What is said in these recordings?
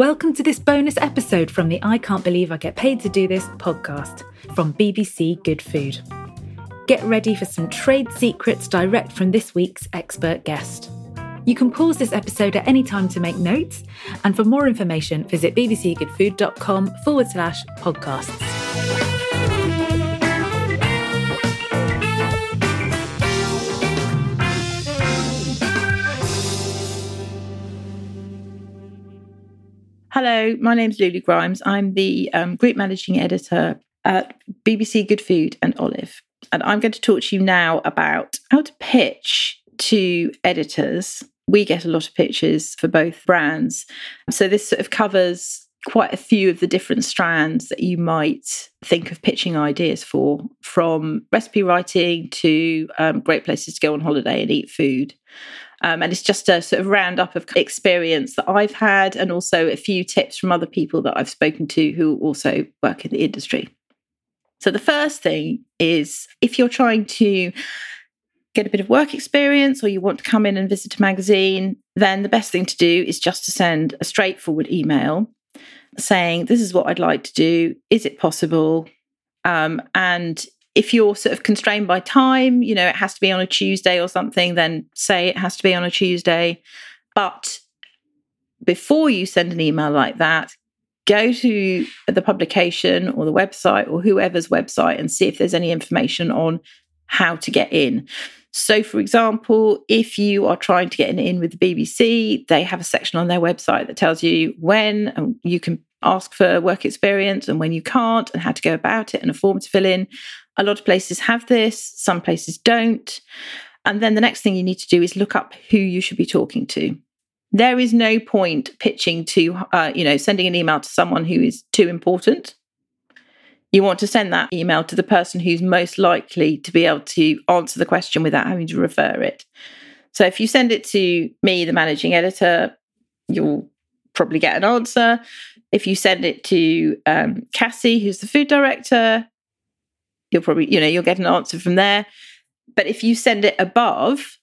Welcome to this bonus episode from the I Can't Believe I Get Paid to Do This podcast from BBC Good Food. Get ready for some trade secrets direct from this week's expert guest. You can pause this episode at any time to make notes, and for more information, visit bbcgoodfood.com forward slash podcasts. Hello, my name's Lulu Grimes. I'm the um, group managing editor at BBC Good Food and Olive. And I'm going to talk to you now about how to pitch to editors. We get a lot of pitches for both brands. So this sort of covers quite a few of the different strands that you might think of pitching ideas for, from recipe writing to um, great places to go on holiday and eat food. Um, and it's just a sort of roundup of experience that I've had and also a few tips from other people that I've spoken to who also work in the industry. So, the first thing is if you're trying to get a bit of work experience or you want to come in and visit a magazine, then the best thing to do is just to send a straightforward email saying, This is what I'd like to do. Is it possible? Um, and if you're sort of constrained by time, you know, it has to be on a Tuesday or something, then say it has to be on a Tuesday. But before you send an email like that, go to the publication or the website or whoever's website and see if there's any information on how to get in. So, for example, if you are trying to get in with the BBC, they have a section on their website that tells you when you can ask for work experience and when you can't and how to go about it and a form to fill in. A lot of places have this, some places don't. And then the next thing you need to do is look up who you should be talking to. There is no point pitching to, uh, you know, sending an email to someone who is too important. You want to send that email to the person who's most likely to be able to answer the question without having to refer it. So if you send it to me, the managing editor, you'll probably get an answer. If you send it to um, Cassie, who's the food director, you'll probably, you know, you'll get an answer from there. But if you send it above,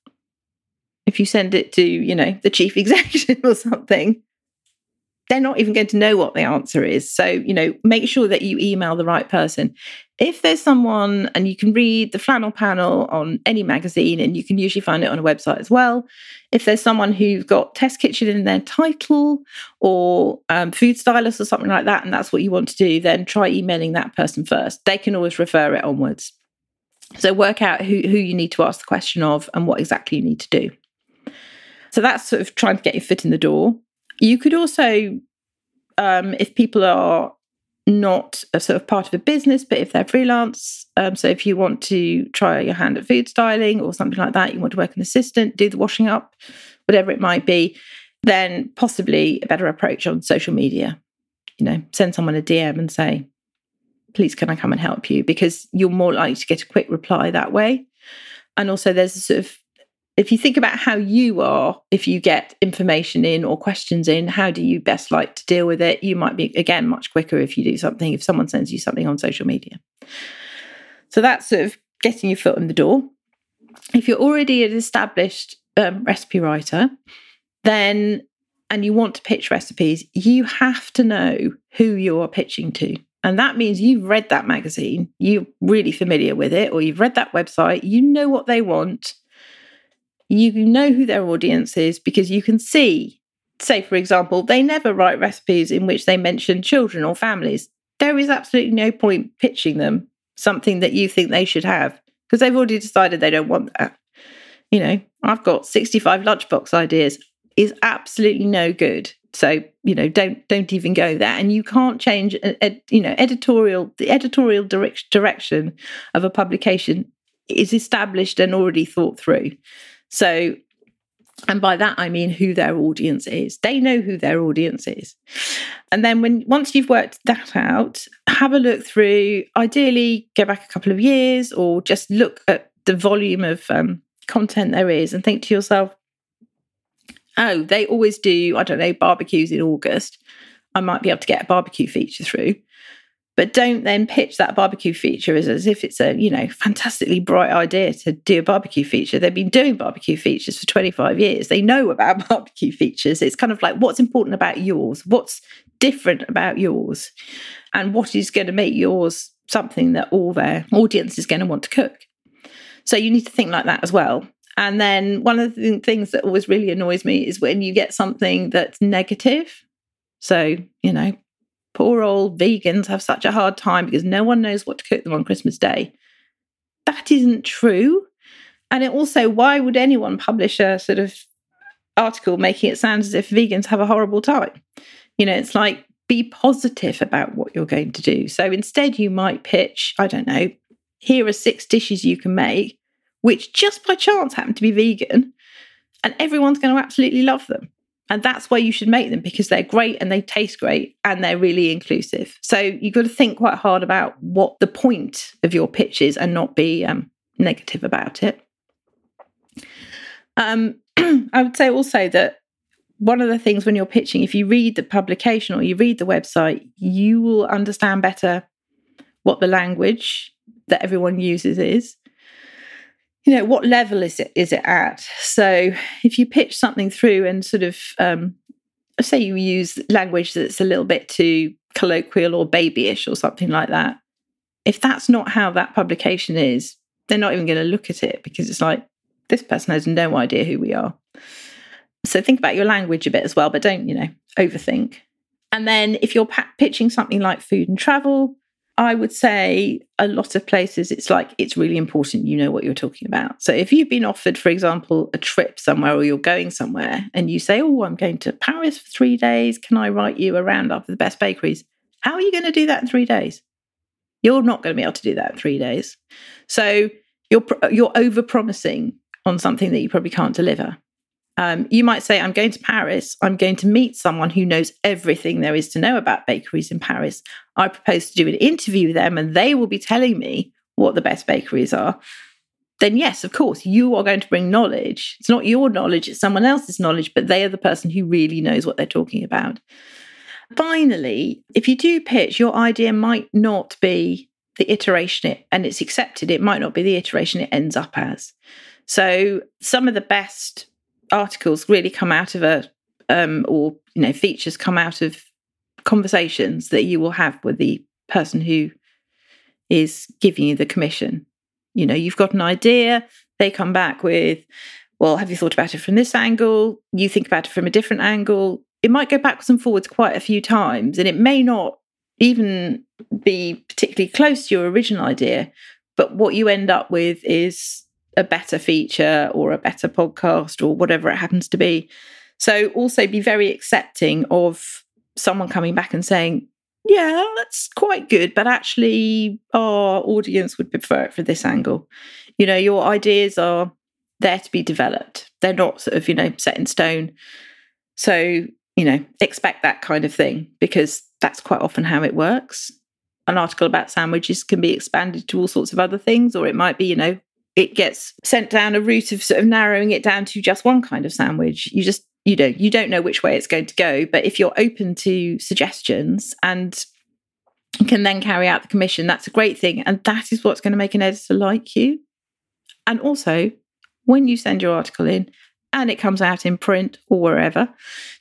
if you send it to, you know, the chief executive or something, they're not even going to know what the answer is. So, you know, make sure that you email the right person. If there's someone, and you can read the flannel panel on any magazine, and you can usually find it on a website as well. If there's someone who's got test kitchen in their title or um, food stylist or something like that, and that's what you want to do, then try emailing that person first. They can always refer it onwards. So work out who, who you need to ask the question of and what exactly you need to do. So that's sort of trying to get your foot in the door. You could also, um, if people are not a sort of part of a business, but if they're freelance, um, so if you want to try your hand at food styling or something like that, you want to work an assistant, do the washing up, whatever it might be, then possibly a better approach on social media. You know, send someone a DM and say, please, can I come and help you? Because you're more likely to get a quick reply that way. And also, there's a sort of if you think about how you are, if you get information in or questions in, how do you best like to deal with it? You might be, again, much quicker if you do something, if someone sends you something on social media. So that's sort of getting your foot in the door. If you're already an established um, recipe writer, then and you want to pitch recipes, you have to know who you are pitching to. And that means you've read that magazine, you're really familiar with it, or you've read that website, you know what they want, you know who their audience is because you can see, say, for example, they never write recipes in which they mention children or families. There is absolutely no point pitching them something that you think they should have because they've already decided they don't want that. You know, I've got 65 lunchbox ideas is absolutely no good. So, you know, don't don't even go there and you can't change you know, editorial the editorial direct, direction of a publication is established and already thought through. So, and by that I mean who their audience is. They know who their audience is. And then when once you've worked that out, have a look through, ideally go back a couple of years or just look at the volume of um, content there is and think to yourself, oh, they always do, I don't know, barbecues in August. I might be able to get a barbecue feature through but don't then pitch that barbecue feature as, as if it's a you know fantastically bright idea to do a barbecue feature. They've been doing barbecue features for 25 years. They know about barbecue features. It's kind of like what's important about yours? What's different about yours? And what is going to make yours something that all their audience is going to want to cook? So you need to think like that as well. And then one of the things that always really annoys me is when you get something that's negative. So you know poor old vegans have such a hard time because no one knows what to cook them on Christmas Day. That isn't true. And it also, why would anyone publish a sort of article making it sound as if vegans have a horrible time? You know, it's like be positive about what you're going to do. So instead, you might pitch, I don't know, here are six dishes you can make, which just by chance happen to be vegan, and everyone's going to absolutely love them. And that's why you should make them because they're great and they taste great and they're really inclusive. So you've got to think quite hard about what the point of your pitch is and not be um, negative about it. Um, I would say also that one of the things when you're pitching, if you read the publication or you read the website, you will understand better what the language that everyone uses is you know what level is it is it at? So if you pitch something through and sort of um, say you use language that's a little bit too colloquial or babyish or something like that if that's not how that publication is they're not even going to look at it because it's like this person has no idea who we are. So think about your language a bit as well but don't you know overthink. And then if you're pitching something like food and travel I would say a lot of places it's like it's really important you know what you're talking about. So if you've been offered, for example, a trip somewhere or you're going somewhere and you say, Oh, I'm going to Paris for three days, can I write you a roundup of the best bakeries? How are you going to do that in three days? You're not going to be able to do that in three days. So you're you're over promising on something that you probably can't deliver. Um, you might say, I'm going to Paris. I'm going to meet someone who knows everything there is to know about bakeries in Paris. I propose to do an interview with them and they will be telling me what the best bakeries are. Then, yes, of course, you are going to bring knowledge. It's not your knowledge, it's someone else's knowledge, but they are the person who really knows what they're talking about. Finally, if you do pitch, your idea might not be the iteration it and it's accepted, it might not be the iteration it ends up as. So, some of the best articles really come out of a um, or you know features come out of conversations that you will have with the person who is giving you the commission. You know you've got an idea they come back with well have you thought about it from this angle? You think about it from a different angle. It might go backwards and forwards quite a few times and it may not even be particularly close to your original idea but what you end up with is a better feature or a better podcast or whatever it happens to be. So also be very accepting of someone coming back and saying, yeah, that's quite good, but actually our audience would prefer it for this angle. You know, your ideas are there to be developed. They're not sort of, you know, set in stone. So, you know, expect that kind of thing because that's quite often how it works. An article about sandwiches can be expanded to all sorts of other things, or it might be, you know, it gets sent down a route of sort of narrowing it down to just one kind of sandwich. You just you know you don't know which way it's going to go but if you're open to suggestions and can then carry out the commission that's a great thing and that is what's going to make an editor like you and also when you send your article in and it comes out in print or wherever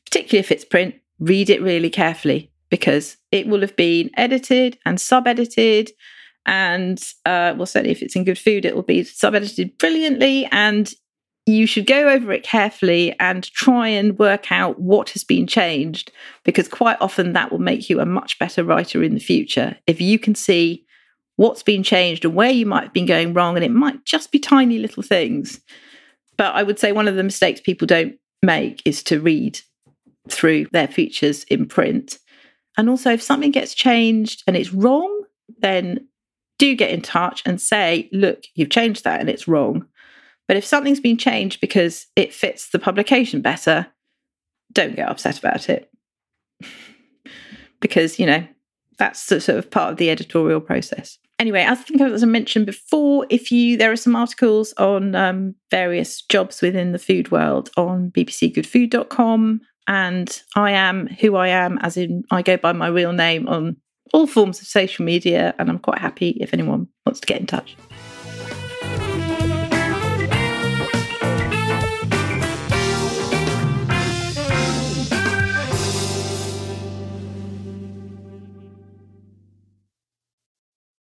particularly if it's print read it really carefully because it will have been edited and sub edited and uh, well certainly if it's in good food it will be sub edited brilliantly. And you should go over it carefully and try and work out what has been changed because quite often that will make you a much better writer in the future. If you can see what's been changed and where you might have been going wrong and it might just be tiny little things. But i would say one of the mistakes people don't make is to read through their features in print. And also if something gets changed and it's wrong then do get in touch and say look you've changed that and it's wrong but if something's been changed because it fits the publication better, don't get upset about it. because, you know, that's sort of part of the editorial process. Anyway, as I think as I mentioned before, if you there are some articles on um, various jobs within the food world on bbcgoodfood.com, and I am who I am, as in I go by my real name on all forms of social media, and I'm quite happy if anyone wants to get in touch.